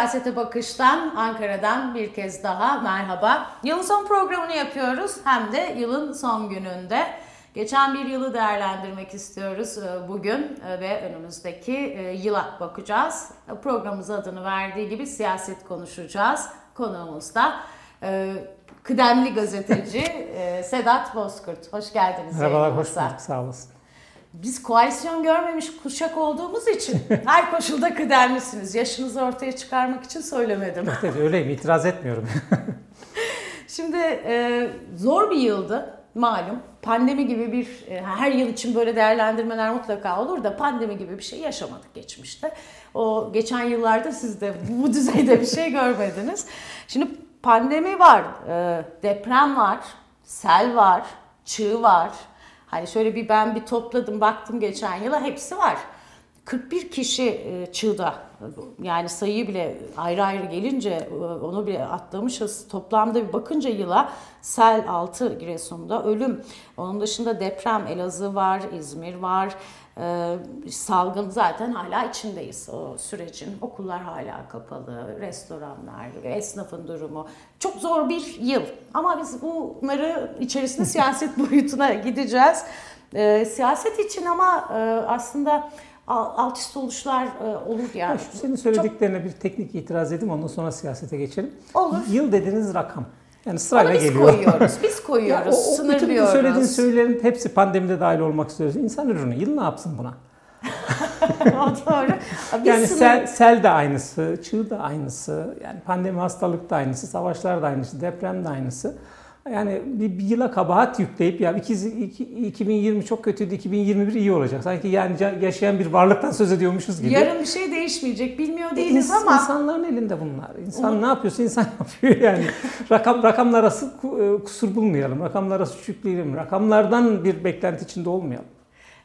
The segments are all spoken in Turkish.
Siyasete Bakış'tan, Ankara'dan bir kez daha merhaba. Yılın son programını yapıyoruz hem de yılın son gününde. Geçen bir yılı değerlendirmek istiyoruz e, bugün e, ve önümüzdeki e, yıla bakacağız. Programımız adını verdiği gibi siyaset konuşacağız. Konuğumuz da kıdemli gazeteci Sedat Bozkurt. Hoş geldiniz. Merhabalar, hoş bulduk. Sağ olasın. Biz koalisyon görmemiş kuşak olduğumuz için her koşulda kıdemlisiniz. Yaşınızı ortaya çıkarmak için söylemedim. Evet öyleyim itiraz etmiyorum. Şimdi e, zor bir yıldı malum. Pandemi gibi bir e, her yıl için böyle değerlendirmeler mutlaka olur da pandemi gibi bir şey yaşamadık geçmişte. O geçen yıllarda siz de bu düzeyde bir şey görmediniz. Şimdi pandemi var, e, deprem var, sel var, çığ var, Hani şöyle bir ben bir topladım baktım geçen yıla hepsi var. 41 kişi e, çığda yani sayıyı bile ayrı ayrı gelince e, onu bile atlamışız. Toplamda bir bakınca yıla sel 6 Giresun'da ölüm. Onun dışında deprem Elazığ var, İzmir var, ee, salgın zaten hala içindeyiz o sürecin. Okullar hala kapalı, restoranlar, esnafın durumu. Çok zor bir yıl. Ama biz bunları içerisinde siyaset boyutuna gideceğiz. Ee, siyaset için ama e, aslında alt üst oluşlar e, olur yani. Şu senin söylediklerine Çok... bir teknik itiraz edeyim ondan sonra siyasete geçelim. Olur. Yıl dediğiniz rakam. Yani sırayla biz geliyor. koyuyoruz. Biz koyuyoruz. ya o, o sınırlıyoruz. Bütün söylediğin söylerin hepsi pandemide dahil olmak istiyoruz. İnsan ürünü. Yıl ne yapsın buna? doğru. Biz yani sınır... sel, sel de aynısı, çığ da aynısı, yani pandemi hastalık da aynısı, savaşlar da aynısı, deprem de aynısı. Yani bir, bir yıla kabahat yükleyip ya 2020 çok kötüydü, 2021 iyi olacak. Sanki yani yaşayan bir varlıktan söz ediyormuşuz gibi. Yarın bir şey değişmeyecek bilmiyor değiliz İns, ama. İnsanların elinde bunlar. İnsan Onu... ne yapıyorsa insan yapıyor yani. Rakam rakamlara e, kusur bulmayalım, rakamlara suç yükleyelim, rakamlardan bir beklenti içinde olmayalım.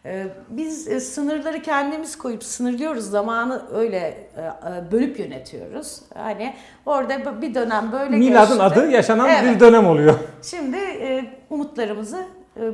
Ee, biz e, sınırları kendimiz koyup sınırlıyoruz. Zamanı öyle e, e, bölüp yönetiyoruz. Hani orada bir dönem böyle Miladın geçti. adı yaşanan evet. bir dönem oluyor. Şimdi umutlarımızı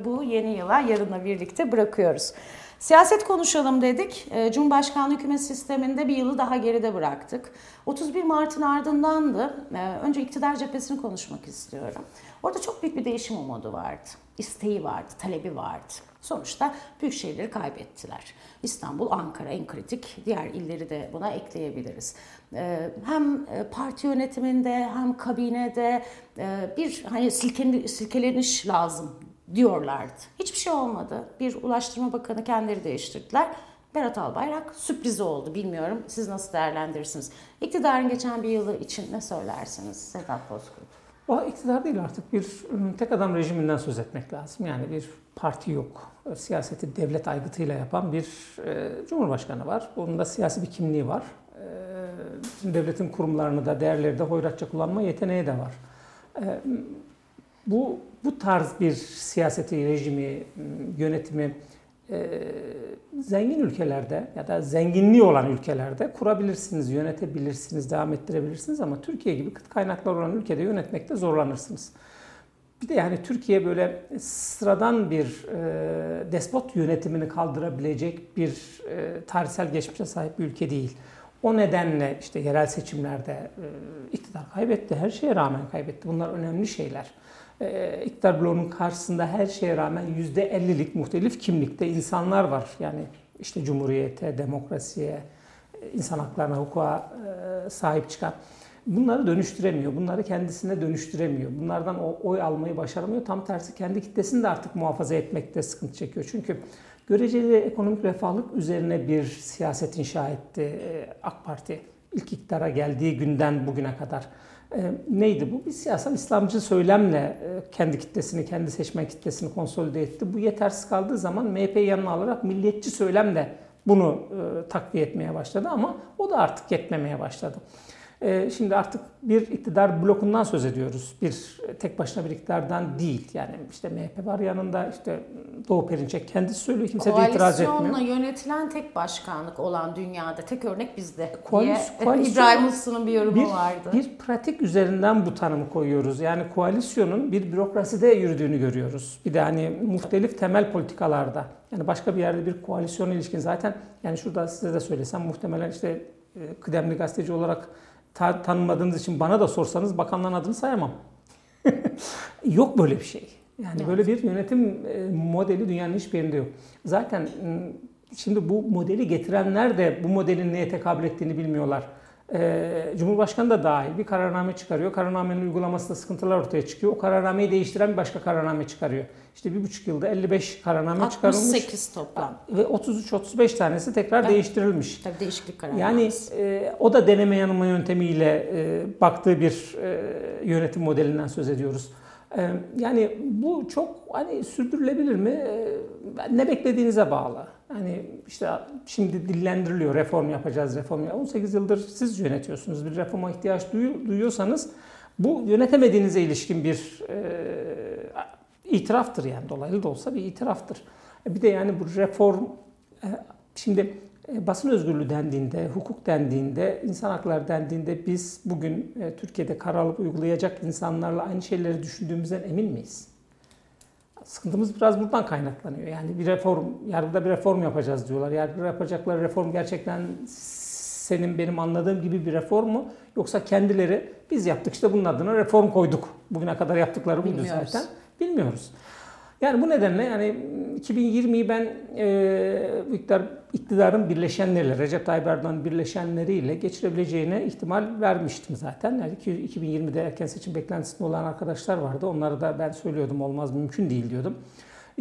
bu yeni yıla yarınla birlikte bırakıyoruz. Siyaset konuşalım dedik. Cumhurbaşkanlığı hükümet sisteminde bir yılı daha geride bıraktık. 31 Mart'ın ardındandı. Önce iktidar cephesini konuşmak istiyorum. Orada çok büyük bir değişim umudu vardı. İsteği vardı, talebi vardı. Sonuçta büyük şehirleri kaybettiler. İstanbul, Ankara en kritik. Diğer illeri de buna ekleyebiliriz. Ee, hem e, parti yönetiminde hem kabinede e, bir hani silkeleniş lazım diyorlardı. Hiçbir şey olmadı. Bir Ulaştırma Bakanı kendileri değiştirdiler. Berat Albayrak sürprizi oldu. Bilmiyorum siz nasıl değerlendirirsiniz? İktidarın geçen bir yılı için ne söylersiniz Sedat Bozkurt? O iktidar değil artık bir ıı, tek adam rejiminden söz etmek lazım. Yani bir parti yok. Siyaseti devlet aygıtıyla yapan bir e, cumhurbaşkanı var. Bunun da siyasi bir kimliği var. E, devletin kurumlarını da değerleri de hoyratça kullanma yeteneği de var. Bu bu tarz bir siyaseti, rejimi, yönetimi e, zengin ülkelerde ya da zenginliği olan ülkelerde kurabilirsiniz, yönetebilirsiniz, devam ettirebilirsiniz ama Türkiye gibi kıt kaynaklar olan ülkede yönetmekte zorlanırsınız. Bir de yani Türkiye böyle sıradan bir e, despot yönetimini kaldırabilecek bir e, tarihsel geçmişe sahip bir ülke değil. O nedenle işte yerel seçimlerde e, iktidar kaybetti, her şeye rağmen kaybetti. Bunlar önemli şeyler. E, iktidar bloğunun karşısında her şeye rağmen %50'lik muhtelif kimlikte insanlar var. Yani işte cumhuriyete, demokrasiye, insan haklarına, hukuka e, sahip çıkan. Bunları dönüştüremiyor. Bunları kendisine dönüştüremiyor. Bunlardan o oy almayı başaramıyor. Tam tersi kendi kitlesini de artık muhafaza etmekte sıkıntı çekiyor. Çünkü göreceli ekonomik refahlık üzerine bir siyaset inşa etti e, AK Parti. ilk iktidara geldiği günden bugüne kadar. E, neydi bu? Bir siyasal İslamcı söylemle e, kendi kitlesini, kendi seçmen kitlesini konsolide etti. Bu yetersiz kaldığı zaman MHP'yi yanına alarak milliyetçi söylemle bunu takviye etmeye başladı ama o da artık yetmemeye başladı. Ee, şimdi artık bir iktidar blokundan söz ediyoruz. Bir tek başına bir iktidardan değil. Yani işte MHP var yanında işte Doğu Perinçek kendisi söylüyor. Kimse de itiraz etmiyor. Koalisyonla yönetilen tek başkanlık olan dünyada tek örnek bizde Koalis, diye koalisyon, İbrahim Uslu'nun bir yorumu bir, vardı. Bir pratik üzerinden bu tanımı koyuyoruz. Yani koalisyonun bir bürokraside yürüdüğünü görüyoruz. Bir de hani muhtelif temel politikalarda. Yani başka bir yerde bir koalisyon ilişkin zaten yani şurada size de söylesem muhtemelen işte e, kıdemli gazeteci olarak ta- tanımadığınız için bana da sorsanız bakanların adını sayamam. yok böyle bir şey. Yani evet. böyle bir yönetim e, modeli dünyanın hiçbir yerinde yok. Zaten şimdi bu modeli getirenler de bu modelin neye tekabül ettiğini bilmiyorlar. Ee, Cumhurbaşkanı da dahil bir kararname çıkarıyor. Kararnamenin uygulamasında sıkıntılar ortaya çıkıyor. O kararnameyi değiştiren bir başka kararname çıkarıyor. İşte bir buçuk yılda 55 kararname 68 çıkarılmış. 68 toplam. Ve 33-35 tanesi tekrar evet. değiştirilmiş. Tabii değişiklik Yani e, o da deneme yanılma yöntemiyle e, baktığı bir e, yönetim modelinden söz ediyoruz. E, yani bu çok hani sürdürülebilir mi? E, ne beklediğinize bağlı. Hani işte şimdi dillendiriliyor reform yapacağız reform. 18 yıldır siz yönetiyorsunuz. Bir reforma ihtiyaç duyuyorsanız bu yönetemediğinize ilişkin bir e, itiraftır yani dolaylı da olsa bir itiraftır. E, bir de yani bu reform e, şimdi e, basın özgürlüğü dendiğinde, hukuk dendiğinde, insan hakları dendiğinde biz bugün e, Türkiye'de karar uygulayacak insanlarla aynı şeyleri düşündüğümüzden emin miyiz? Sıkıntımız biraz buradan kaynaklanıyor. Yani bir reform, yargıda bir reform yapacağız diyorlar. Yargıda yapacakları reform gerçekten senin benim anladığım gibi bir reform mu? Yoksa kendileri biz yaptık işte bunun adına reform koyduk. Bugüne kadar yaptıkları buydu zaten. Bilmiyoruz. Yani bu nedenle yani 2020'yi ben e, iktidar, iktidarın birleşenleriyle, Recep Tayyip Erdoğan birleşenleriyle geçirebileceğine ihtimal vermiştim zaten. Yani 2020'de erken seçim beklentisinde olan arkadaşlar vardı. Onları da ben söylüyordum olmaz mümkün değil diyordum.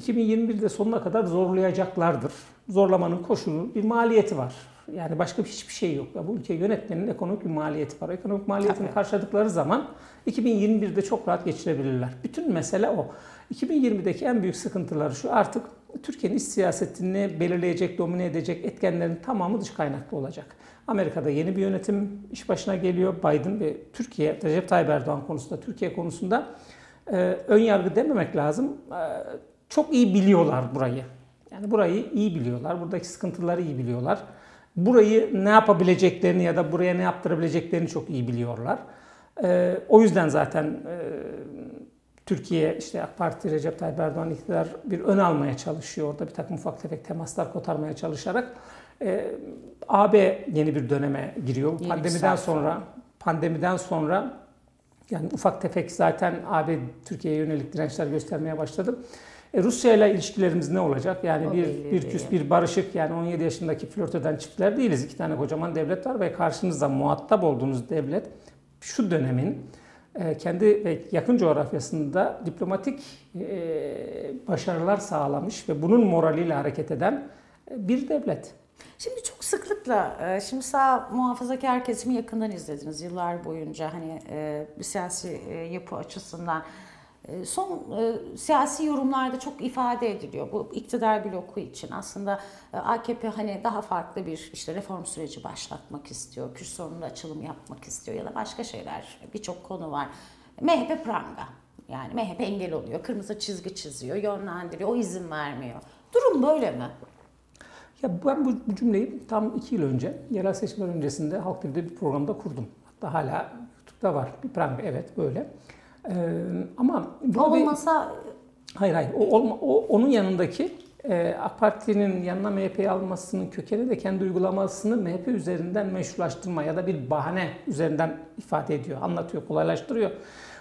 2021'de sonuna kadar zorlayacaklardır. Zorlamanın koşulu bir maliyeti var. Yani başka hiçbir şey yok. Bu ülke yönetmenin ekonomik bir maliyeti var. Ekonomik maliyetini Tabii. karşıladıkları zaman 2021'de çok rahat geçirebilirler. Bütün mesele o. 2020'deki en büyük sıkıntıları şu artık Türkiye'nin iç siyasetini belirleyecek, domine edecek etkenlerin tamamı dış kaynaklı olacak. Amerika'da yeni bir yönetim iş başına geliyor. Biden ve Türkiye, Recep Tayyip Erdoğan konusunda, Türkiye konusunda e, ön yargı dememek lazım. E, çok iyi biliyorlar burayı. Yani burayı iyi biliyorlar. Buradaki sıkıntıları iyi biliyorlar. Burayı ne yapabileceklerini ya da buraya ne yaptırabileceklerini çok iyi biliyorlar. E, o yüzden zaten e, Türkiye işte AK Parti Recep Tayyip Erdoğan iktidar bir ön almaya çalışıyor. Orada bir takım ufak tefek temaslar kotarmaya çalışarak e, AB yeni bir döneme giriyor. Yeni pandemiden sonra pandemiden sonra yani ufak tefek zaten AB Türkiye'ye yönelik dirençler göstermeye başladı. E, Rusya ile ilişkilerimiz ne olacak? Yani o bir bir küs bir barışık yani 17 yaşındaki flört eden çiftler değiliz. İki tane kocaman devlet var ve karşınızda muhatap olduğunuz devlet şu dönemin e, kendi ve yakın coğrafyasında diplomatik e, başarılar sağlamış ve bunun moraliyle hareket eden e, bir devlet. Şimdi çok sıklıkla, şimdi sağ muhafazakar kesimi yakından izlediniz yıllar boyunca hani bir siyasi yapı açısından. Ee, son e, siyasi yorumlarda çok ifade ediliyor bu iktidar bloku için. Aslında e, AKP hani daha farklı bir işte reform süreci başlatmak istiyor, Kürt sorununda açılım yapmak istiyor ya da başka şeyler birçok konu var. MHP pranga. Yani MHP engel oluyor, kırmızı çizgi çiziyor, yönlendiriyor, o izin vermiyor. Durum böyle mi? Ya ben bu, bu cümleyi tam iki yıl önce, yerel seçimler öncesinde Halk TV'de bir programda kurdum. Hatta hala YouTube'da var. Bir pranga evet böyle. Ee, ama o olmasa hayır hayır o, olma, o onun yanındaki e, AK Parti'nin yanına MHP'yi almasının kökeni de kendi uygulamasını MHP üzerinden meşrulaştırma ya da bir bahane üzerinden ifade ediyor, anlatıyor, kolaylaştırıyor.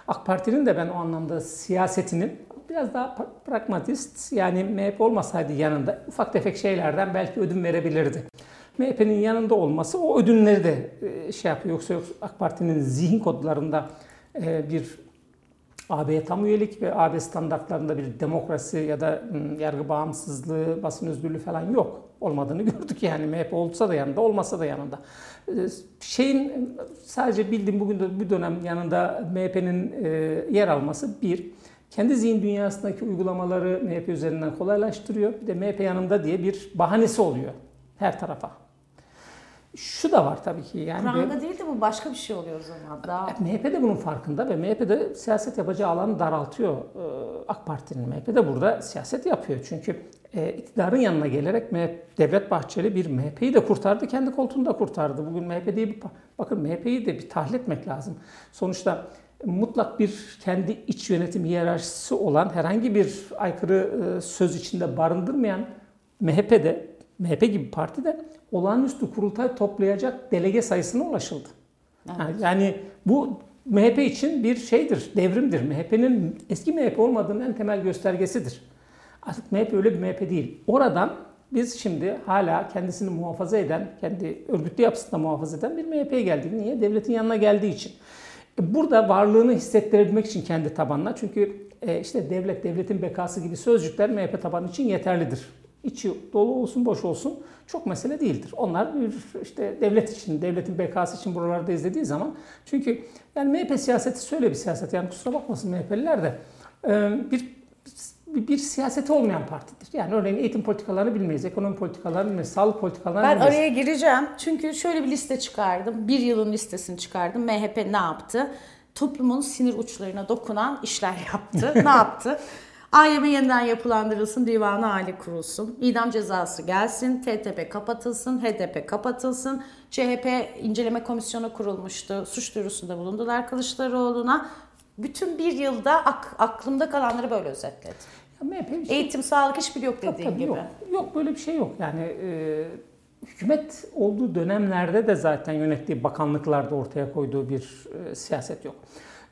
AK Parti'nin de ben o anlamda siyasetinin biraz daha pragmatist yani MHP olmasaydı yanında ufak tefek şeylerden belki ödün verebilirdi. MHP'nin yanında olması o ödünleri de şey yapıyor. Yoksa, yoksa AK Parti'nin zihin kodlarında bir AB'ye tam üyelik ve AB standartlarında bir demokrasi ya da yargı bağımsızlığı, basın özgürlüğü falan yok. Olmadığını gördük yani. MHP olsa da yanında, olmasa da yanında. Şeyin sadece bildiğim bugün de bir dönem yanında MHP'nin yer alması bir, kendi zihin dünyasındaki uygulamaları MHP üzerinden kolaylaştırıyor. Bir de MHP yanında diye bir bahanesi oluyor her tarafa. Şu da var tabii ki. Yani Pranga değil de bu başka bir şey oluyor o zaman. Daha... MHP de bunun farkında ve MHP de siyaset yapacağı alanı daraltıyor. Ee, AK Parti'nin MHP de burada siyaset yapıyor. Çünkü e, iktidarın yanına gelerek MHP, Devlet Bahçeli bir MHP'yi de kurtardı, kendi koltuğunu da kurtardı. Bugün MHP değil, bakın MHP'yi de bir tahlil etmek lazım. Sonuçta mutlak bir kendi iç yönetim hiyerarşisi olan herhangi bir aykırı e, söz içinde barındırmayan MHP'de MHP gibi parti de olağanüstü kurultay toplayacak delege sayısına ulaşıldı. Evet. Yani, bu MHP için bir şeydir, devrimdir. MHP'nin eski MHP olmadığının en temel göstergesidir. Artık MHP öyle bir MHP değil. Oradan biz şimdi hala kendisini muhafaza eden, kendi örgütlü yapısında muhafaza eden bir MHP'ye geldik. Niye? Devletin yanına geldiği için. E, burada varlığını hissettirebilmek için kendi tabanına. Çünkü e, işte devlet, devletin bekası gibi sözcükler MHP tabanı için yeterlidir. İçi dolu olsun, boş olsun çok mesele değildir. Onlar bir işte devlet için, devletin bekası için buralarda izlediği zaman çünkü yani MHP siyaseti şöyle bir siyaset yani kusura bakmasın MHP'liler de e, bir bir, bir siyaseti olmayan partidir. Yani örneğin eğitim politikalarını bilmeyiz, ekonomi politikalarını bilmeyiz, sağlık politikalarını ben bilmeyiz. Ben araya gireceğim çünkü şöyle bir liste çıkardım. Bir yılın listesini çıkardım. MHP ne yaptı? Toplumun sinir uçlarına dokunan işler yaptı. ne yaptı? AYM yeniden yapılandırılsın, divanı hali kurulsun, idam cezası gelsin, TTP kapatılsın, HDP kapatılsın, CHP inceleme komisyonu kurulmuştu, suç duyurusunda bulundular Kılıçdaroğlu'na. Bütün bir yılda ak, aklımda kalanları böyle özetledim. MHP şey... Eğitim, sağlık hiçbir yok dediğin tabii, tabii, gibi. Yok, yok böyle bir şey yok. Yani e, hükümet olduğu dönemlerde de zaten yönettiği bakanlıklarda ortaya koyduğu bir e, siyaset yok.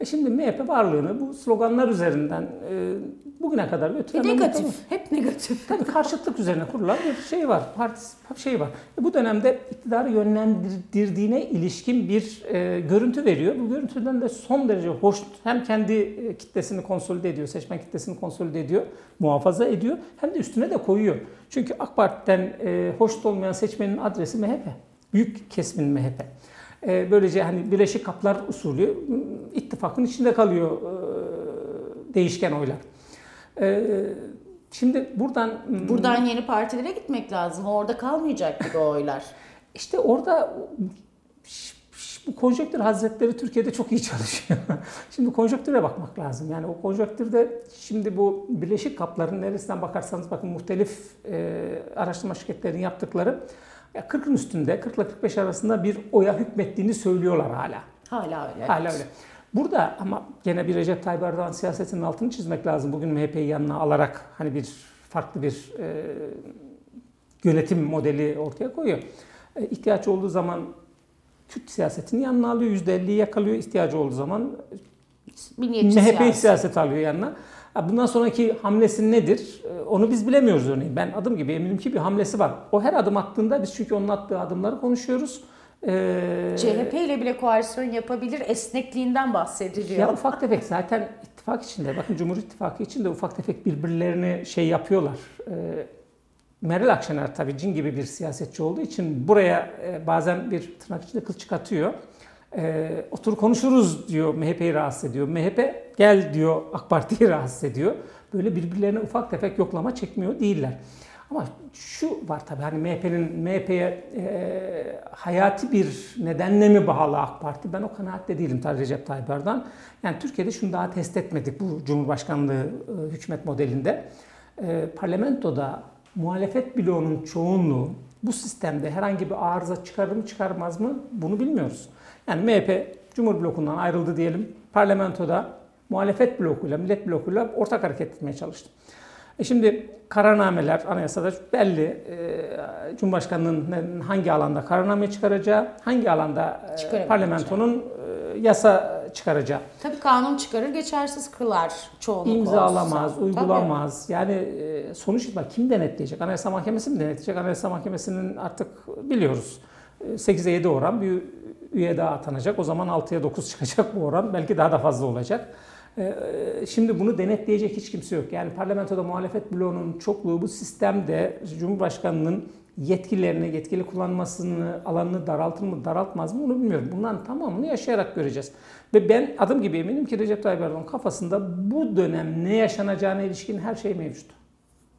E şimdi MHP varlığını bu sloganlar üzerinden e, bugüne kadar. E negatif, tamam. hep negatif. Tabii karşıtlık üzerine kurulan bir şey var, parti şey var. E bu dönemde iktidarı yönlendirdiğine ilişkin bir e, görüntü veriyor. Bu görüntüden de son derece hoş hem kendi e, kitlesini konsolide ediyor, seçmen kitlesini konsolide ediyor, muhafaza ediyor hem de üstüne de koyuyor. Çünkü AK Parti'den e, hoş olmayan seçmenin adresi MHP. Büyük kesimin MHP. E, böylece hani Birleşik Kaplar usulü ittifakın içinde kalıyor e, değişken oylar. E, şimdi buradan... Buradan yeni partilere gitmek lazım. Orada kalmayacak gibi oylar. İşte orada bu konjonktür hazretleri Türkiye'de çok iyi çalışıyor. şimdi konjonktüre bakmak lazım. Yani o konjonktürde şimdi bu Birleşik Kapların neresinden bakarsanız bakın muhtelif e, araştırma şirketlerinin yaptıkları 40'ın üstünde 40 ile 45 arasında bir oya hükmettiğini söylüyorlar hala. Hala öyle. Hala öyle. Burada ama gene bir Recep Tayyip Erdoğan siyasetinin altını çizmek lazım. Bugün MHP'yi yanına alarak hani bir farklı bir e, yönetim modeli ortaya koyuyor. E, ihtiyaç olduğu zaman Kürt siyasetini yanına alıyor. %50'yi yakalıyor. İhtiyacı olduğu zaman MHP siyaset alıyor yanına. Bundan sonraki hamlesi nedir? Ee, onu biz bilemiyoruz örneğin. Ben adım gibi eminim ki bir hamlesi var. O her adım attığında biz çünkü onun attığı adımları konuşuyoruz. Ee, CHP ile bile koalisyon yapabilir esnekliğinden bahsediliyor. Ya ufak tefek zaten ittifak içinde, bakın Cumhur İttifakı içinde ufak tefek birbirlerini şey yapıyorlar. Ee, Meral Akşener tabii cin gibi bir siyasetçi olduğu için buraya e, bazen bir tırnak içinde kılçık atıyor e, otur konuşuruz diyor MHP'yi rahatsız ediyor. MHP gel diyor AK Parti'yi rahatsız ediyor. Böyle birbirlerine ufak tefek yoklama çekmiyor değiller. Ama şu var tabii hani MHP'nin MHP'ye e, hayati bir nedenle mi bağlı AK Parti? Ben o kanaatte değilim tabii Recep Tayyip Erdoğan. Yani Türkiye'de şunu daha test etmedik bu Cumhurbaşkanlığı e, hükümet modelinde. E, parlamentoda muhalefet bloğunun çoğunluğu bu sistemde herhangi bir arıza çıkarır mı çıkarmaz mı bunu bilmiyoruz. Yani MHP Cumhur blokundan ayrıldı diyelim. Parlamentoda muhalefet blokuyla, millet blokuyla ortak hareket etmeye çalıştı. E şimdi kararnameler anayasada belli. E, Cumhurbaşkanının hangi alanda kararname çıkaracağı, hangi alanda e, parlamentonun e, yasa çıkaracağı. Tabii kanun çıkarır, geçersiz kılar çoğunluk İmzalamaz, olsa. uygulamaz. Tabii. Yani e, sonuç itibariyle kim denetleyecek? Anayasa Mahkemesi mi denetleyecek? Anayasa Mahkemesi'nin artık biliyoruz 8'e 7 oran bir üye daha atanacak. O zaman 6'ya 9 çıkacak bu oran. Belki daha da fazla olacak. Ee, şimdi bunu denetleyecek hiç kimse yok. Yani parlamentoda muhalefet bloğunun çokluğu bu sistemde Cumhurbaşkanı'nın yetkilerini, yetkili kullanmasını, alanını daraltır mı, daraltmaz mı onu bilmiyorum. Bunların tamamını yaşayarak göreceğiz. Ve ben adım gibi eminim ki Recep Tayyip Erdoğan kafasında bu dönem ne yaşanacağına ilişkin her şey mevcut.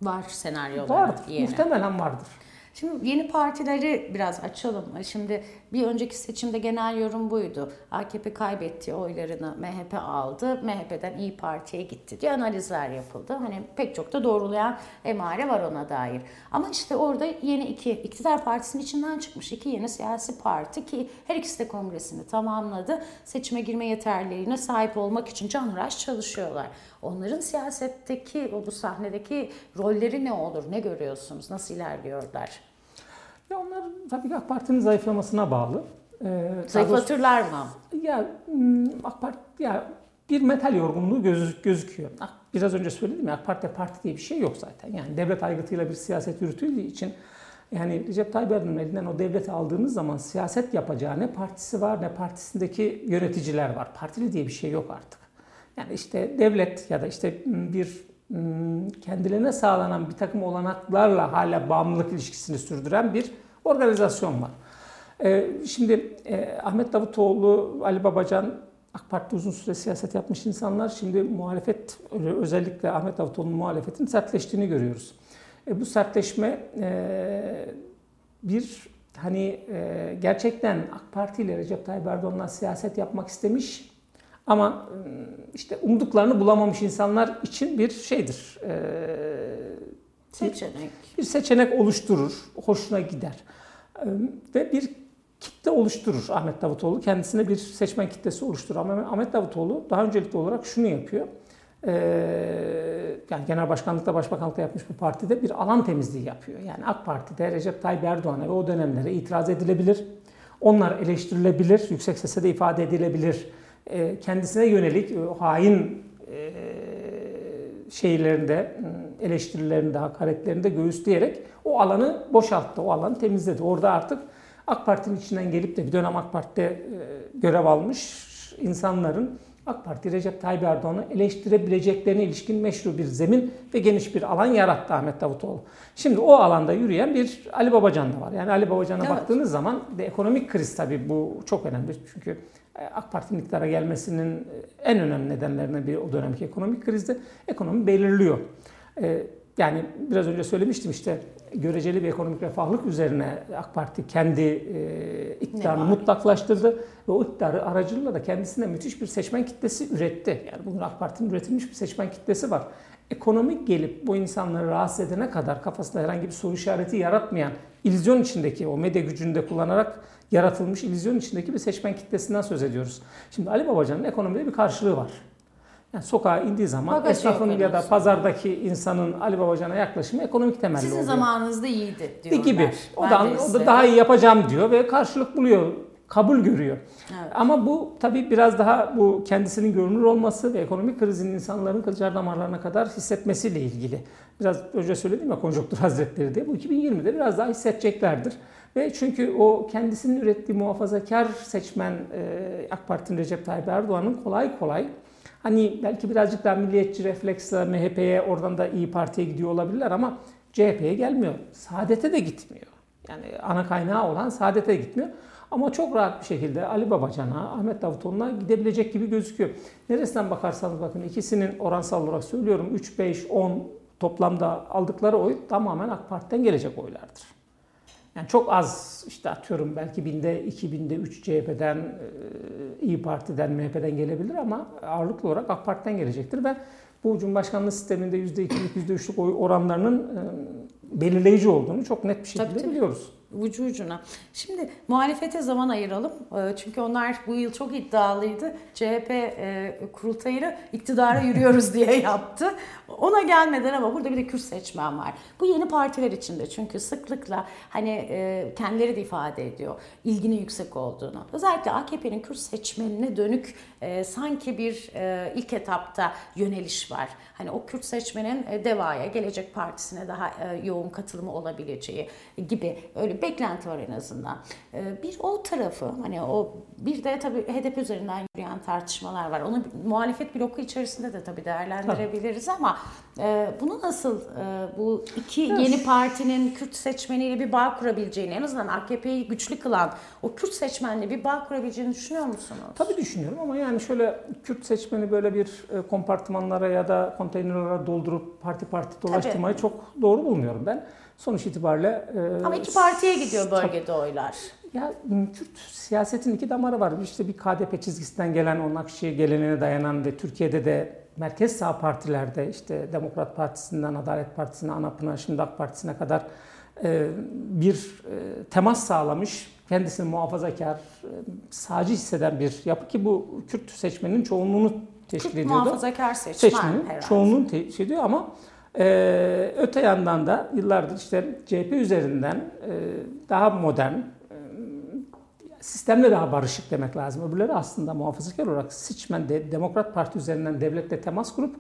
Var senaryolar. Vardır. Yeni. Muhtemelen vardır. Şimdi yeni partileri biraz açalım. Şimdi bir önceki seçimde genel yorum buydu. AKP kaybetti oylarını, MHP aldı. MHP'den İyi Parti'ye gitti diye analizler yapıldı. Hani pek çok da doğrulayan emare var ona dair. Ama işte orada yeni iki iktidar partisinin içinden çıkmış iki yeni siyasi parti ki her ikisi de kongresini tamamladı. Seçime girme yeterliliğine sahip olmak için canhıraş çalışıyorlar. Onların siyasetteki, o bu sahnedeki rolleri ne olur, ne görüyorsunuz, nasıl ilerliyorlar? Ya onlar tabii ki AK Parti'nin zayıflamasına bağlı. Ee, Zayıflatırlar mı? Ya hmm, AK Parti ya bir metal yorgunluğu göz, gözüküyor. Biraz önce söyledim ya AK Parti parti diye bir şey yok zaten. Yani devlet aygıtıyla bir siyaset yürütüldüğü için yani Recep Tayyip Erdoğan'ın elinden o devleti aldığınız zaman siyaset yapacağı ne partisi var ne partisindeki yöneticiler var. Partili diye bir şey yok artık. Yani işte devlet ya da işte bir kendilerine sağlanan bir takım olanaklarla hala bağımlılık ilişkisini sürdüren bir organizasyon var. Ee, şimdi e, Ahmet Davutoğlu, Ali Babacan AK Parti uzun süre siyaset yapmış insanlar. Şimdi muhalefet, özellikle Ahmet Davutoğlu'nun muhalefetin sertleştiğini görüyoruz. E, bu sertleşme e, bir hani e, gerçekten AK Parti ile Recep Tayyip Erdoğan'la siyaset yapmak istemiş ama işte umduklarını bulamamış insanlar için bir şeydir. Seçenek. Bir seçenek oluşturur, hoşuna gider. Ve bir kitle oluşturur Ahmet Davutoğlu. Kendisine bir seçmen kitlesi oluşturur. Ama Ahmet Davutoğlu daha öncelikli olarak şunu yapıyor. Ee, yani genel başkanlıkta, başbakanlıkta yapmış bir partide bir alan temizliği yapıyor. Yani AK Parti'de Recep Tayyip Erdoğan'a ve o dönemlere itiraz edilebilir. Onlar eleştirilebilir, yüksek sesle de ifade edilebilir. Ee, kendisine yönelik hain e, şeylerinde, eleştirilerinde, hakaretlerinde göğüsleyerek o alanı boşalttı, o alanı temizledi. Orada artık AK Parti'nin içinden gelip de bir dönem AK Parti'de e, görev almış insanların AK Parti Recep Tayyip Erdoğan'ı eleştirebileceklerine ilişkin meşru bir zemin ve geniş bir alan yarattı Ahmet Davutoğlu. Şimdi o alanda yürüyen bir Ali Babacan da var. Yani Ali Babacan'a evet. baktığınız zaman de ekonomik kriz tabii bu çok önemli. Çünkü e, AK Parti'nin iktidara gelmesinin e, en önemli nedenlerinden biri o dönemki ekonomik krizde ekonomi belirliyor. Yani biraz önce söylemiştim işte göreceli bir ekonomik refahlık üzerine AK Parti kendi e, iktidarını mutlaklaştırdı ve o iktidarı aracılığıyla da kendisine müthiş bir seçmen kitlesi üretti. Yani bugün AK Parti'nin üretilmiş bir seçmen kitlesi var. Ekonomik gelip bu insanları rahatsız edene kadar kafasında herhangi bir soru işareti yaratmayan, illüzyon içindeki o medya gücünü de kullanarak yaratılmış illüzyon içindeki bir seçmen kitlesinden söz ediyoruz. Şimdi Ali Babacan'ın ekonomide bir karşılığı var. Yani sokağa indiği zaman Bagaj esnafın ya da pazardaki insanın Ali Babacan'a yaklaşımı ekonomik temelli Sizin oluyor. Sizin zamanınızda iyiydi diyorlar. Gibi. O da, o da daha iyi yapacağım diyor ve karşılık buluyor. Kabul görüyor. Evet. Ama bu tabii biraz daha bu kendisinin görünür olması ve ekonomik krizin insanların kılcal damarlarına kadar hissetmesiyle ilgili. Biraz önce söyledim ya konjonktür hazretleri diye. Bu 2020'de biraz daha hissedeceklerdir. Ve çünkü o kendisinin ürettiği muhafazakar seçmen AK Parti'nin Recep Tayyip Erdoğan'ın kolay kolay Hani belki birazcık daha milliyetçi refleksle MHP'ye oradan da İyi Parti'ye gidiyor olabilirler ama CHP'ye gelmiyor. Saadet'e de gitmiyor. Yani ana kaynağı olan Saadet'e gitmiyor. Ama çok rahat bir şekilde Ali Babacan'a, Ahmet Davutoğlu'na gidebilecek gibi gözüküyor. Neresinden bakarsanız bakın ikisinin oransal olarak söylüyorum 3, 5, 10 toplamda aldıkları oy tamamen AK Parti'den gelecek oylardır. Yani çok az işte atıyorum belki binde, iki binde, üç CHP'den, e, İyi Parti'den, MHP'den gelebilir ama ağırlıklı olarak AK Parti'den gelecektir ve bu Cumhurbaşkanlığı sisteminde yüzde ikilik, yüzde üçlük oy oranlarının e, belirleyici olduğunu çok net bir şekilde tabii, tabii. biliyoruz ucu ucuna. Şimdi muhalefete zaman ayıralım. Ee, çünkü onlar bu yıl çok iddialıydı. CHP e, kurultayını iktidara yürüyoruz diye yaptı. Ona gelmeden ama burada bir de Kürt seçmen var. Bu yeni partiler içinde çünkü sıklıkla hani e, kendileri de ifade ediyor ilginin yüksek olduğunu. Özellikle AKP'nin Kürt seçmenine dönük e, sanki bir ilk etapta yöneliş var. Hani o Kürt seçmenin DEVA'ya, Gelecek Partisi'ne daha yoğun katılımı olabileceği gibi öyle beklenti var en azından. Ee, bir o tarafı hani o bir de tabii HDP üzerinden yürüyen tartışmalar var. Onu muhalefet bloku içerisinde de tabii değerlendirebiliriz tabii. ama e, bunu nasıl e, bu iki yeni partinin Kürt seçmeniyle bir bağ kurabileceğini en azından AKP'yi güçlü kılan o Kürt seçmenle bir bağ kurabileceğini düşünüyor musunuz? Tabii düşünüyorum ama yani şöyle Kürt seçmeni böyle bir e, kompartımanlara ya da konteynerlara doldurup parti parti dolaştırmayı tabii. çok doğru bulmuyorum ben. Sonuç itibariyle... E, Ama iki partiye gidiyor bölgede oylar. Ya Kürt siyasetin iki damarı var. İşte bir KDP çizgisinden gelen, o Nakşi geleneğine dayanan ve Türkiye'de de merkez sağ partilerde işte Demokrat Partisi'nden Adalet Partisi'ne, ANAP'ına, şimdi AK Partisi'ne kadar e, bir e, temas sağlamış, kendisini muhafazakar, e, sağcı hisseden bir yapı ki bu Kürt seçmenin çoğunluğunu teşkil Kürt ediyordu. muhafazakar seçmen Seçmenin herhalde. çoğunluğunu teşkil ediyor ama ee, öte yandan da yıllardır işte CHP üzerinden e, daha modern, e, sistemle daha barışık demek lazım. Öbürleri aslında muhafazakar olarak seçmen de, Demokrat Parti üzerinden devletle temas kurup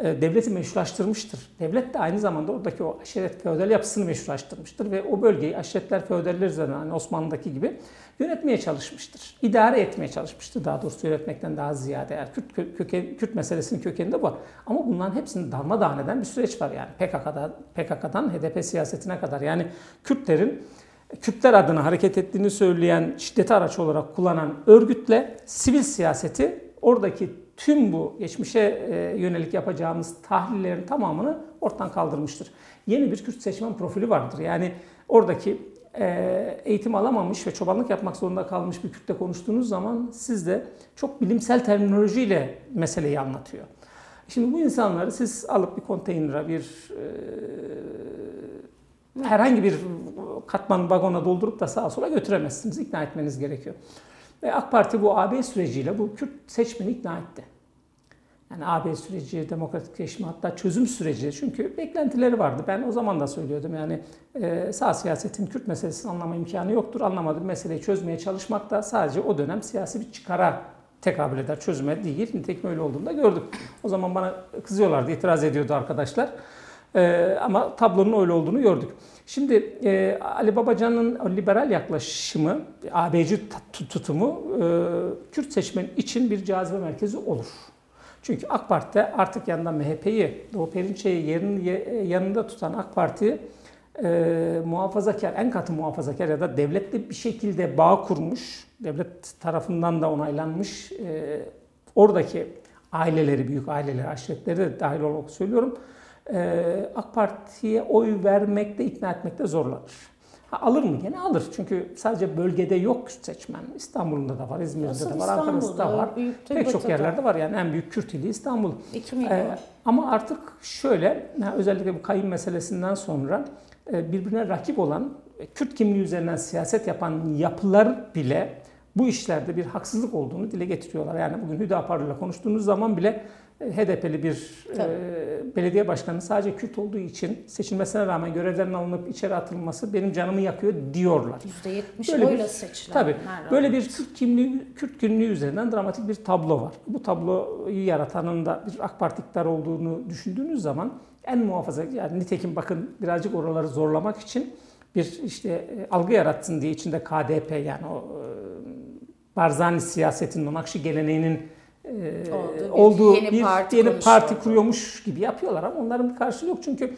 devleti meşrulaştırmıştır. Devlet de aynı zamanda oradaki o aşiret feodal yapısını meşrulaştırmıştır ve o bölgeyi aşiretler feodaller üzerinden hani Osmanlı'daki gibi yönetmeye çalışmıştır. İdare etmeye çalışmıştır daha doğrusu yönetmekten daha ziyade. Yani Kürt, köken, Kürt meselesinin kökeninde bu. Ama bunların hepsini darmadağın eden bir süreç var yani PKK'dan, PKK'dan HDP siyasetine kadar. Yani Kürtlerin Kürtler adına hareket ettiğini söyleyen şiddeti araç olarak kullanan örgütle sivil siyaseti oradaki tüm bu geçmişe e, yönelik yapacağımız tahlillerin tamamını ortadan kaldırmıştır. Yeni bir Kürt seçmen profili vardır. Yani oradaki e, eğitim alamamış ve çobanlık yapmak zorunda kalmış bir Kürtle konuştuğunuz zaman sizde çok bilimsel terminolojiyle meseleyi anlatıyor. Şimdi bu insanları siz alıp bir konteynere, bir e, herhangi bir katman vagona doldurup da sağa sola götüremezsiniz. İkna etmeniz gerekiyor. Ve AK Parti bu AB süreciyle bu Kürt seçmeni ikna etti. Yani AB süreci, demokratikleşme hatta çözüm süreci. Çünkü beklentileri vardı. Ben o zaman da söylüyordum yani e, sağ siyasetin Kürt meselesini anlama imkanı yoktur. Anlamadığı meseleyi çözmeye çalışmak da sadece o dönem siyasi bir çıkara tekabül eder. Çözüme değil. Nitekim öyle olduğunu da gördük. O zaman bana kızıyorlardı, itiraz ediyordu arkadaşlar. E, ama tablonun öyle olduğunu gördük. Şimdi e, Ali Babacan'ın liberal yaklaşımı, AB'ci tutumu e, Kürt seçmen için bir cazibe merkezi olur. Çünkü AK Parti'de artık yanında MHP'yi, Doğu Perinçe'yi yanında tutan AK Parti e, muhafazakar, en katı muhafazakar ya da devletle bir şekilde bağ kurmuş, devlet tarafından da onaylanmış e, oradaki aileleri, büyük aileleri, aşiretleri de dahil olarak söylüyorum AK Parti'ye oy vermekte, ikna etmekte zorlanır. Ha, alır mı? Gene alır. Çünkü sadece bölgede yok seçmen. İstanbul'da da var, İzmir'de Asıl de var, Ankara'da da var. Pek çok yerlerde var. Yani en büyük Kürt ili İstanbul. 2 milyon. Ee, ama artık şöyle, özellikle bu kayın meselesinden sonra e, birbirine rakip olan, e, Kürt kimliği üzerinden siyaset yapan yapılar bile bu işlerde bir haksızlık olduğunu dile getiriyorlar. Yani bugün Hüdapar'la konuştuğunuz zaman bile HDP'li bir e, belediye başkanı sadece Kürt olduğu için seçilmesine rağmen görevlerine alınıp içeri atılması benim canımı yakıyor diyorlar. %70 böyle oyla seçilen. Tabii. Böyle bir Kürt kimliği, Kürt kimliği üzerinden dramatik bir tablo var. Bu tabloyu yaratanın da bir AK Parti olduğunu düşündüğünüz zaman en muhafaza, yani nitekim bakın birazcık oraları zorlamak için bir işte e, algı yaratsın diye içinde KDP yani o e, Barzani siyasetinin, o Nakşi geleneğinin e, Oldu, olduğu bir, yeni, parti, yeni parti kuruyormuş gibi yapıyorlar ama onların bir karşılığı yok. Çünkü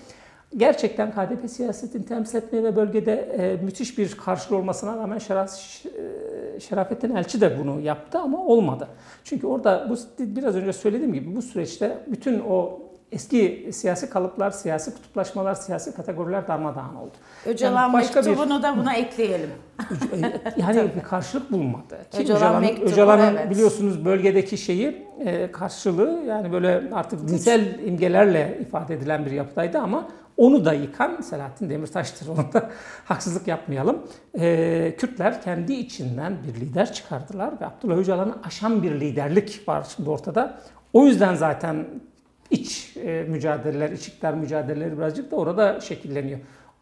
gerçekten KDP siyasetini temsil etmeye ve bölgede e, müthiş bir karşılığı olmasına rağmen Şeraf, e, Şerafettin Elçi de bunu yaptı ama olmadı. Çünkü orada bu biraz önce söylediğim gibi bu süreçte bütün o eski siyasi kalıplar, siyasi kutuplaşmalar, siyasi kategoriler darmadağın oldu. Öcalan yani başka mektubunu bir, da buna ekleyelim. yani bir karşılık bulmadı. Ki Öcalan, Öcalan mektubu, Öcalan'ın evet. biliyorsunuz bölgedeki şeyi e, karşılığı yani böyle artık dinsel imgelerle ifade edilen bir yapıdaydı ama onu da yıkan Selahattin Demirtaş'tır. Onu da haksızlık yapmayalım. E, Kürtler kendi içinden bir lider çıkardılar ve Abdullah Öcalan'ı aşan bir liderlik var şimdi ortada. O yüzden zaten iç e, mücadeleler, iç iktidar mücadeleleri birazcık da orada şekilleniyor.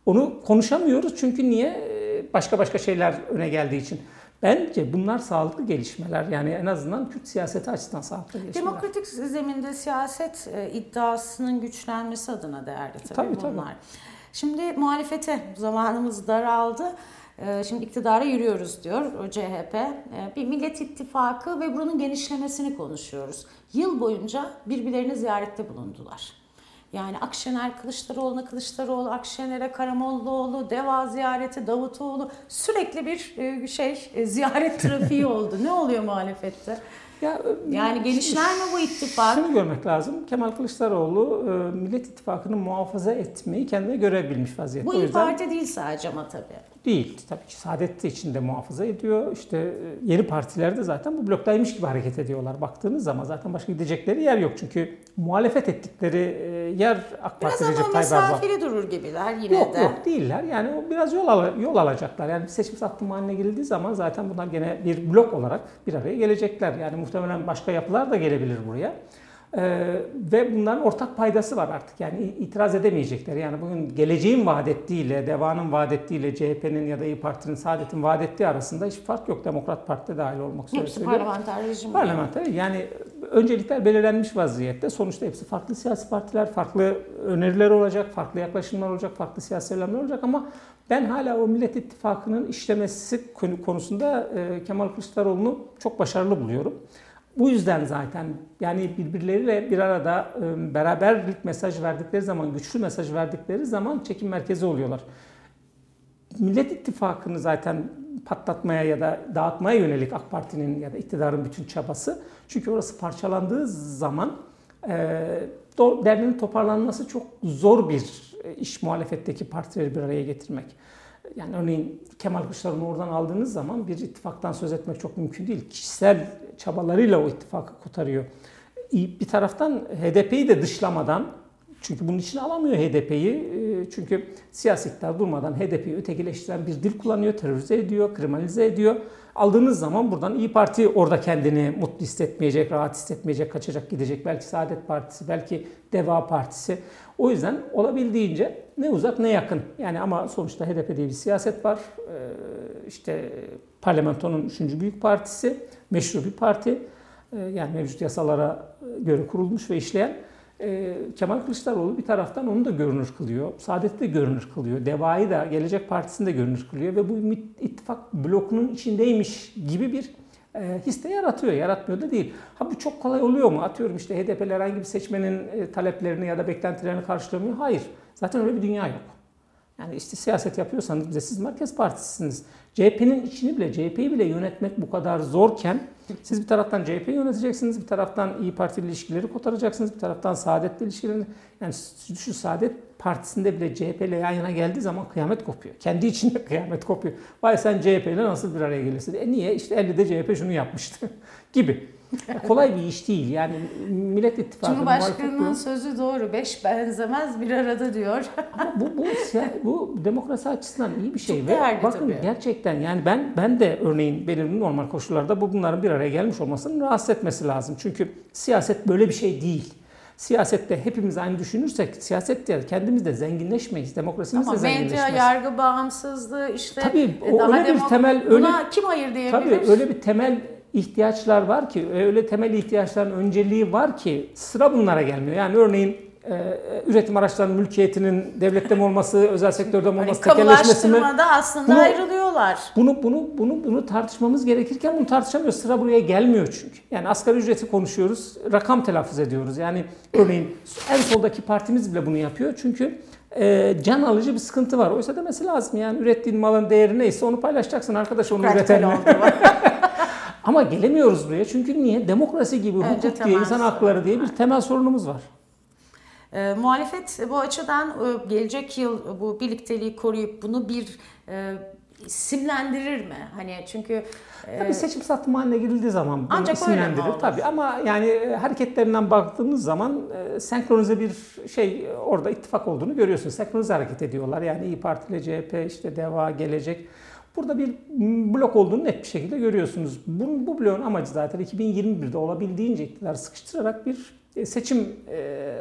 Onu konuşamıyoruz çünkü niye? E, başka başka şeyler öne geldiği için. Bence bunlar sağlıklı gelişmeler. Yani en azından Kürt siyaseti açısından sağlıklı gelişmeler. Demokratik zeminde siyaset e, iddiasının güçlenmesi adına değerli tabii, tabii bunlar. Tabii. Şimdi muhalefete zamanımız daraldı. E, şimdi iktidara yürüyoruz diyor CHP. E, bir Millet İttifakı ve bunun genişlemesini konuşuyoruz. Yıl boyunca birbirlerini ziyarette bulundular. Yani Akşener Kılıçdaroğlu'na Kılıçdaroğlu, Akşener'e Karamollaoğlu, Deva ziyareti, Davutoğlu sürekli bir e, şey e, ziyaret trafiği oldu. Ne oluyor muhalefette? Ya, yani gelişler mi bu ittifak? Şunu görmek lazım. Kemal Kılıçdaroğlu e, Millet İttifakı'nı muhafaza etmeyi kendine görebilmiş vaziyette. Bu iyi Parti değil sadece ama tabii. Değil. Tabii ki Saadet de içinde muhafaza ediyor. İşte e, yeni partiler de zaten bu bloktaymış gibi hareket ediyorlar. Baktığınız zaman zaten başka gidecekleri yer yok. Çünkü muhalefet ettikleri e, yer AK Parti Recep Tayyip Erdoğan. Biraz mesafeli durur gibiler yine yok, de. Yok değiller. Yani o biraz yol, al yol alacaklar. Yani seçim sattım haline girildiği zaman zaten bunlar gene bir blok olarak bir araya gelecekler. Yani muhtemelen başka yapılar da gelebilir buraya. Ee, ve bunların ortak paydası var artık. Yani itiraz edemeyecekler. Yani bugün geleceğin vaat ettiğiyle, devanın vaat ettiğiyle, CHP'nin ya da İyi Parti'nin, Saadet'in vaat ettiği arasında hiç fark yok. Demokrat Parti de dahil olmak üzere Hepsi parlamenter rejim. Parlamenter. Yani öncelikler belirlenmiş vaziyette. Sonuçta hepsi farklı siyasi partiler, farklı öneriler olacak, farklı yaklaşımlar olacak, farklı siyasi söylemler olacak ama ben hala o Millet İttifakı'nın işlemesi konusunda e, Kemal Kılıçdaroğlu'nu çok başarılı buluyorum. Bu yüzden zaten yani birbirleriyle bir arada ıı, beraberlik mesaj verdikleri zaman, güçlü mesaj verdikleri zaman çekim merkezi oluyorlar. Millet İttifakı'nı zaten patlatmaya ya da dağıtmaya yönelik AK Parti'nin ya da iktidarın bütün çabası. Çünkü orası parçalandığı zaman derneğin toparlanması çok zor bir iş muhalefetteki partileri bir araya getirmek. Yani örneğin Kemal Kılıçdaroğlu'nu oradan aldığınız zaman bir ittifaktan söz etmek çok mümkün değil. Kişisel çabalarıyla o ittifakı kurtarıyor. Bir taraftan HDP'yi de dışlamadan çünkü bunun için alamıyor HDP'yi. E, çünkü siyasi iktidar durmadan HDP'yi ötekileştiren bir dil kullanıyor, terörize ediyor, kriminalize ediyor. Aldığınız zaman buradan İyi Parti orada kendini mutlu hissetmeyecek, rahat hissetmeyecek, kaçacak gidecek. Belki Saadet Partisi, belki Deva Partisi. O yüzden olabildiğince ne uzak ne yakın. Yani ama sonuçta HDP diye bir siyaset var. E, işte parlamentonun üçüncü büyük partisi, meşru bir parti. E, yani mevcut yasalara göre kurulmuş ve işleyen e, Kemal Kılıçdaroğlu bir taraftan onu da görünür kılıyor. Saadet'i de görünür kılıyor. Deva'yı da Gelecek Partisi'ni de görünür kılıyor. Ve bu ittifak blokunun içindeymiş gibi bir e, his de yaratıyor. Yaratmıyor da değil. Ha bu çok kolay oluyor mu? Atıyorum işte HDP'li herhangi bir seçmenin e, taleplerini ya da beklentilerini karşılamıyor. Hayır. Zaten öyle bir dünya yok. Yani işte siyaset yapıyorsanız bize siz Merkez Partisi'siniz. CHP'nin içini bile, CHP'yi bile yönetmek bu kadar zorken siz bir taraftan CHP'yi yöneteceksiniz, bir taraftan İyi Parti ilişkileri kotaracaksınız, bir taraftan Saadet'le ilişkilerini. Yani şu Saadet Partisi'nde bile CHP ile yan yana geldiği zaman kıyamet kopuyor. Kendi içinde kıyamet kopuyor. Vay sen CHP ile nasıl bir araya gelirsin? E niye? İşte 50'de CHP şunu yapmıştı gibi. kolay bir iş değil. Yani Millet İttifakı Cumhurbaşkanının sözü doğru. Beş benzemez bir arada diyor. Ama bu, bu, bu demokrasi açısından iyi bir şey. Çok Ve bakın tabii. gerçekten yani ben ben de örneğin belirli normal koşullarda bu bunların bir araya gelmiş olmasının rahatsız etmesi lazım. Çünkü siyaset böyle bir şey değil. Siyasette hepimiz aynı düşünürsek siyaset de kendimiz de zenginleşmeyiz. Demokrasimiz Ama de zenginleşmez. Ama medya, yargı bağımsızlığı işte tabii, o daha öyle bir temel öyle, kim hayır diyebilir? Tabii öyle bir temel ihtiyaçlar var ki, öyle temel ihtiyaçların önceliği var ki sıra bunlara gelmiyor. Yani örneğin e, üretim araçlarının mülkiyetinin devlette mi olması, özel sektörde mi olması, hani tekelleşmesi mi? aslında bunu, ayrılıyorlar. Bunu bunu bunu bunu tartışmamız gerekirken bunu tartışamıyoruz. Sıra buraya gelmiyor çünkü. Yani asgari ücreti konuşuyoruz, rakam telaffuz ediyoruz. Yani örneğin en soldaki partimiz bile bunu yapıyor. Çünkü e, can alıcı bir sıkıntı var. Oysa demesi lazım yani ürettiğin malın değeri neyse onu paylaşacaksın arkadaş onu üretenle. Ama gelemiyoruz buraya çünkü niye? Demokrasi gibi, Önce hukuk diye, insan hakları diye bir temel sorunumuz var. E, muhalefet bu açıdan e, gelecek yıl bu birlikteliği koruyup bunu bir e, isimlendirir mi? Hani çünkü e, Tabii seçim satım haline girildiği zaman bunu ancak isimlendirir tabii ama yani hareketlerinden baktığınız zaman e, senkronize bir şey orada ittifak olduğunu görüyorsunuz. Senkronize hareket ediyorlar. Yani İyi Parti ile CHP işte DEVA gelecek Burada bir blok olduğunu net bir şekilde görüyorsunuz. Bu, bu bloğun amacı zaten 2021'de olabildiğince iktidar sıkıştırarak bir e, seçim e,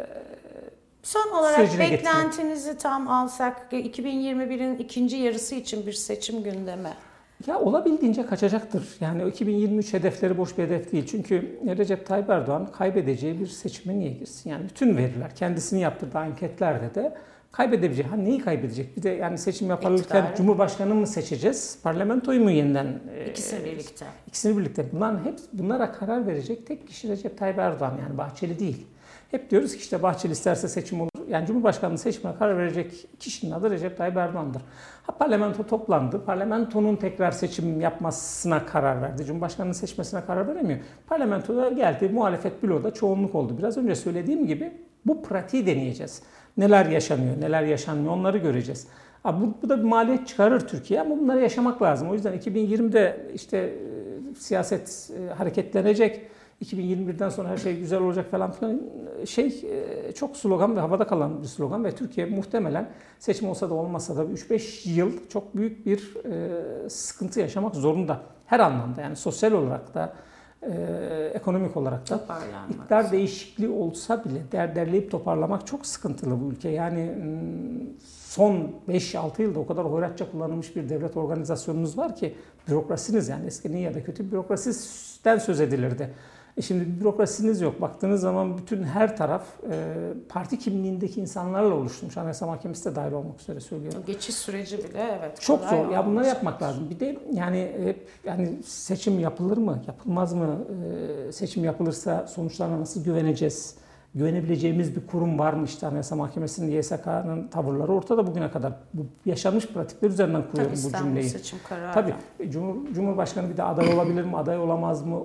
Son olarak beklentinizi getirmek. tam alsak 2021'in ikinci yarısı için bir seçim gündemi. Ya olabildiğince kaçacaktır. Yani 2023 hedefleri boş bir hedef değil. Çünkü Recep Tayyip Erdoğan kaybedeceği bir seçime niye girsin? Yani bütün veriler, kendisini yaptırdığı anketlerde de Kaybedebilecek. Ha neyi kaybedecek? Bir de yani seçim yapılırken İktidarı. Cumhurbaşkanı mı seçeceğiz? Parlamentoyu mu yeniden? İkisini e, birlikte. İkisini birlikte. Bunların hep bunlara karar verecek tek kişi Recep Tayyip Erdoğan yani Bahçeli değil. Hep diyoruz ki işte Bahçeli isterse seçim olur. Yani Cumhurbaşkanlığı seçimine karar verecek kişinin adı Recep Tayyip Erdoğan'dır. Ha parlamento toplandı. Parlamentonun tekrar seçim yapmasına karar verdi. Cumhurbaşkanlığı seçmesine karar veremiyor. Parlamentoda geldi. Muhalefet bloğda çoğunluk oldu. Biraz önce söylediğim gibi bu pratiği deneyeceğiz. Neler yaşanıyor, neler yaşanmıyor onları göreceğiz. Bu, bu da bir maliyet çıkarır Türkiye ama bunları yaşamak lazım. O yüzden 2020'de işte e, siyaset e, hareketlenecek. 2021'den sonra her şey güzel olacak falan filan şey e, çok slogan ve havada kalan bir slogan ve Türkiye muhtemelen seçim olsa da olmasa da 3-5 yıl çok büyük bir sıkıntı yaşamak zorunda. Her anlamda yani sosyal olarak da e, ekonomik olarak da. İktidar değişikliği olsa bile der, derleyip toparlamak çok sıkıntılı bu ülke. Yani mm, son 5-6 yılda o kadar hoyratça kullanılmış bir devlet organizasyonunuz var ki bürokrasiniz yani eskinin ya da kötü bir bürokrasiden söz edilirdi. E şimdi bürokrasiniz yok. Baktığınız zaman bütün her taraf e, parti kimliğindeki insanlarla oluşturmuş. Anayasa Mahkemesi de dahil olmak üzere söylüyorum. Geçiş süreci bile evet. Çok zor. Ya bunları yapmak lazım. Bir de yani hep yani seçim yapılır mı, yapılmaz mı? Ee, seçim yapılırsa sonuçlarına nasıl güveneceğiz? Güvenebileceğimiz bir kurum var mı? İşte Anayasa Mahkemesi'nin, YSK'nın tavırları ortada bugüne kadar. Bu yaşanmış pratikler üzerinden Tabii kuruyorum bu İstanbul cümleyi. seçim kararı. Tabii. Cumhur, Cumhurbaşkanı bir de aday olabilir mi, aday olamaz mı?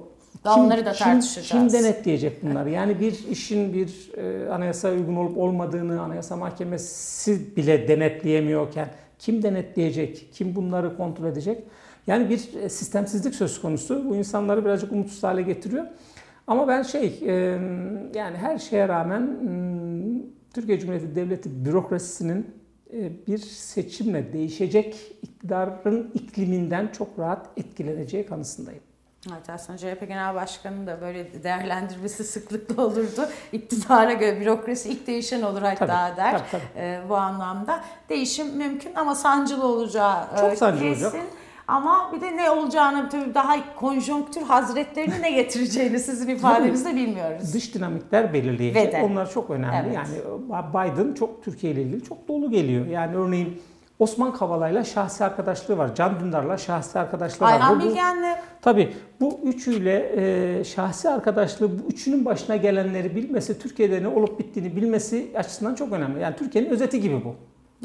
Daha onları da kim, tartışacağız. Kim denetleyecek bunları? Yani bir işin bir e, anayasaya uygun olup olmadığını Anayasa Mahkemesi bile denetleyemiyorken kim denetleyecek? Kim bunları kontrol edecek? Yani bir e, sistemsizlik söz konusu. Bu insanları birazcık umutsuz hale getiriyor. Ama ben şey e, yani her şeye rağmen m, Türkiye Cumhuriyeti Devleti bürokrasisinin e, bir seçimle değişecek iktidarın ikliminden çok rahat etkileneceği kanısındayım. Evet aslında CHP Genel Başkanı'nın da böyle değerlendirmesi sıklıkla olurdu. İktidara göre bürokrasi ilk değişen olur hatta Tabii, der tabii, tabii. e, bu anlamda. Değişim mümkün ama sancılı olacağı e, Çok sancılı kesin. olacak. Ama bir de ne olacağını tabii daha konjonktür hazretlerini ne getireceğini sizin ifadenizde bilmiyoruz. Dış dinamikler belirleyecek. Onlar çok önemli. Evet. Yani Biden çok Türkiye ile ilgili çok dolu geliyor. Yani örneğin Osman Kavala'yla şahsi arkadaşlığı var. Can Dündar'la şahsi arkadaşlığı var. Ayhan Bilgen'le Tabii bu üçüyle e, şahsi arkadaşlığı, bu üçünün başına gelenleri bilmesi, Türkiye'de ne olup bittiğini bilmesi açısından çok önemli. Yani Türkiye'nin özeti gibi bu.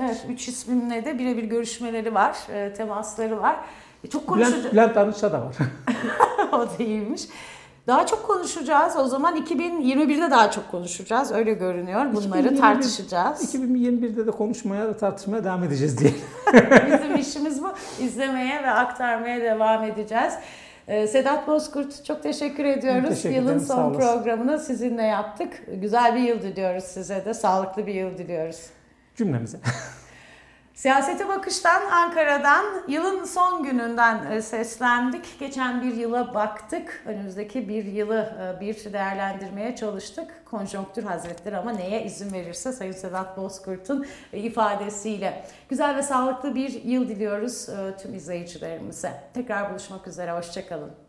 evet, üç isminle de birebir görüşmeleri var, e, temasları var. E, çok Bülent, konuşacağız. Bülent Arınç'ta da var. o da iyiymiş. Daha çok konuşacağız. O zaman 2021'de daha çok konuşacağız. Öyle görünüyor. Bunları 2021 tartışacağız. 2021'de de konuşmaya ve tartışmaya devam edeceğiz diye. Bizim işimiz bu. İzlemeye ve aktarmaya devam edeceğiz. Ee, Sedat Bozkurt çok teşekkür ediyoruz. Teşekkür Yılın son programını sizinle yaptık. Güzel bir yıl diliyoruz size de. Sağlıklı bir yıl diliyoruz. Cümlemize. Siyasete bakıştan Ankara'dan yılın son gününden e, seslendik. Geçen bir yıla baktık. Önümüzdeki bir yılı e, bir değerlendirmeye çalıştık. Konjonktür hazretleri ama neye izin verirse Sayın Sedat Bozkurt'un e, ifadesiyle. Güzel ve sağlıklı bir yıl diliyoruz tüm izleyicilerimize. Tekrar buluşmak üzere. Hoşçakalın.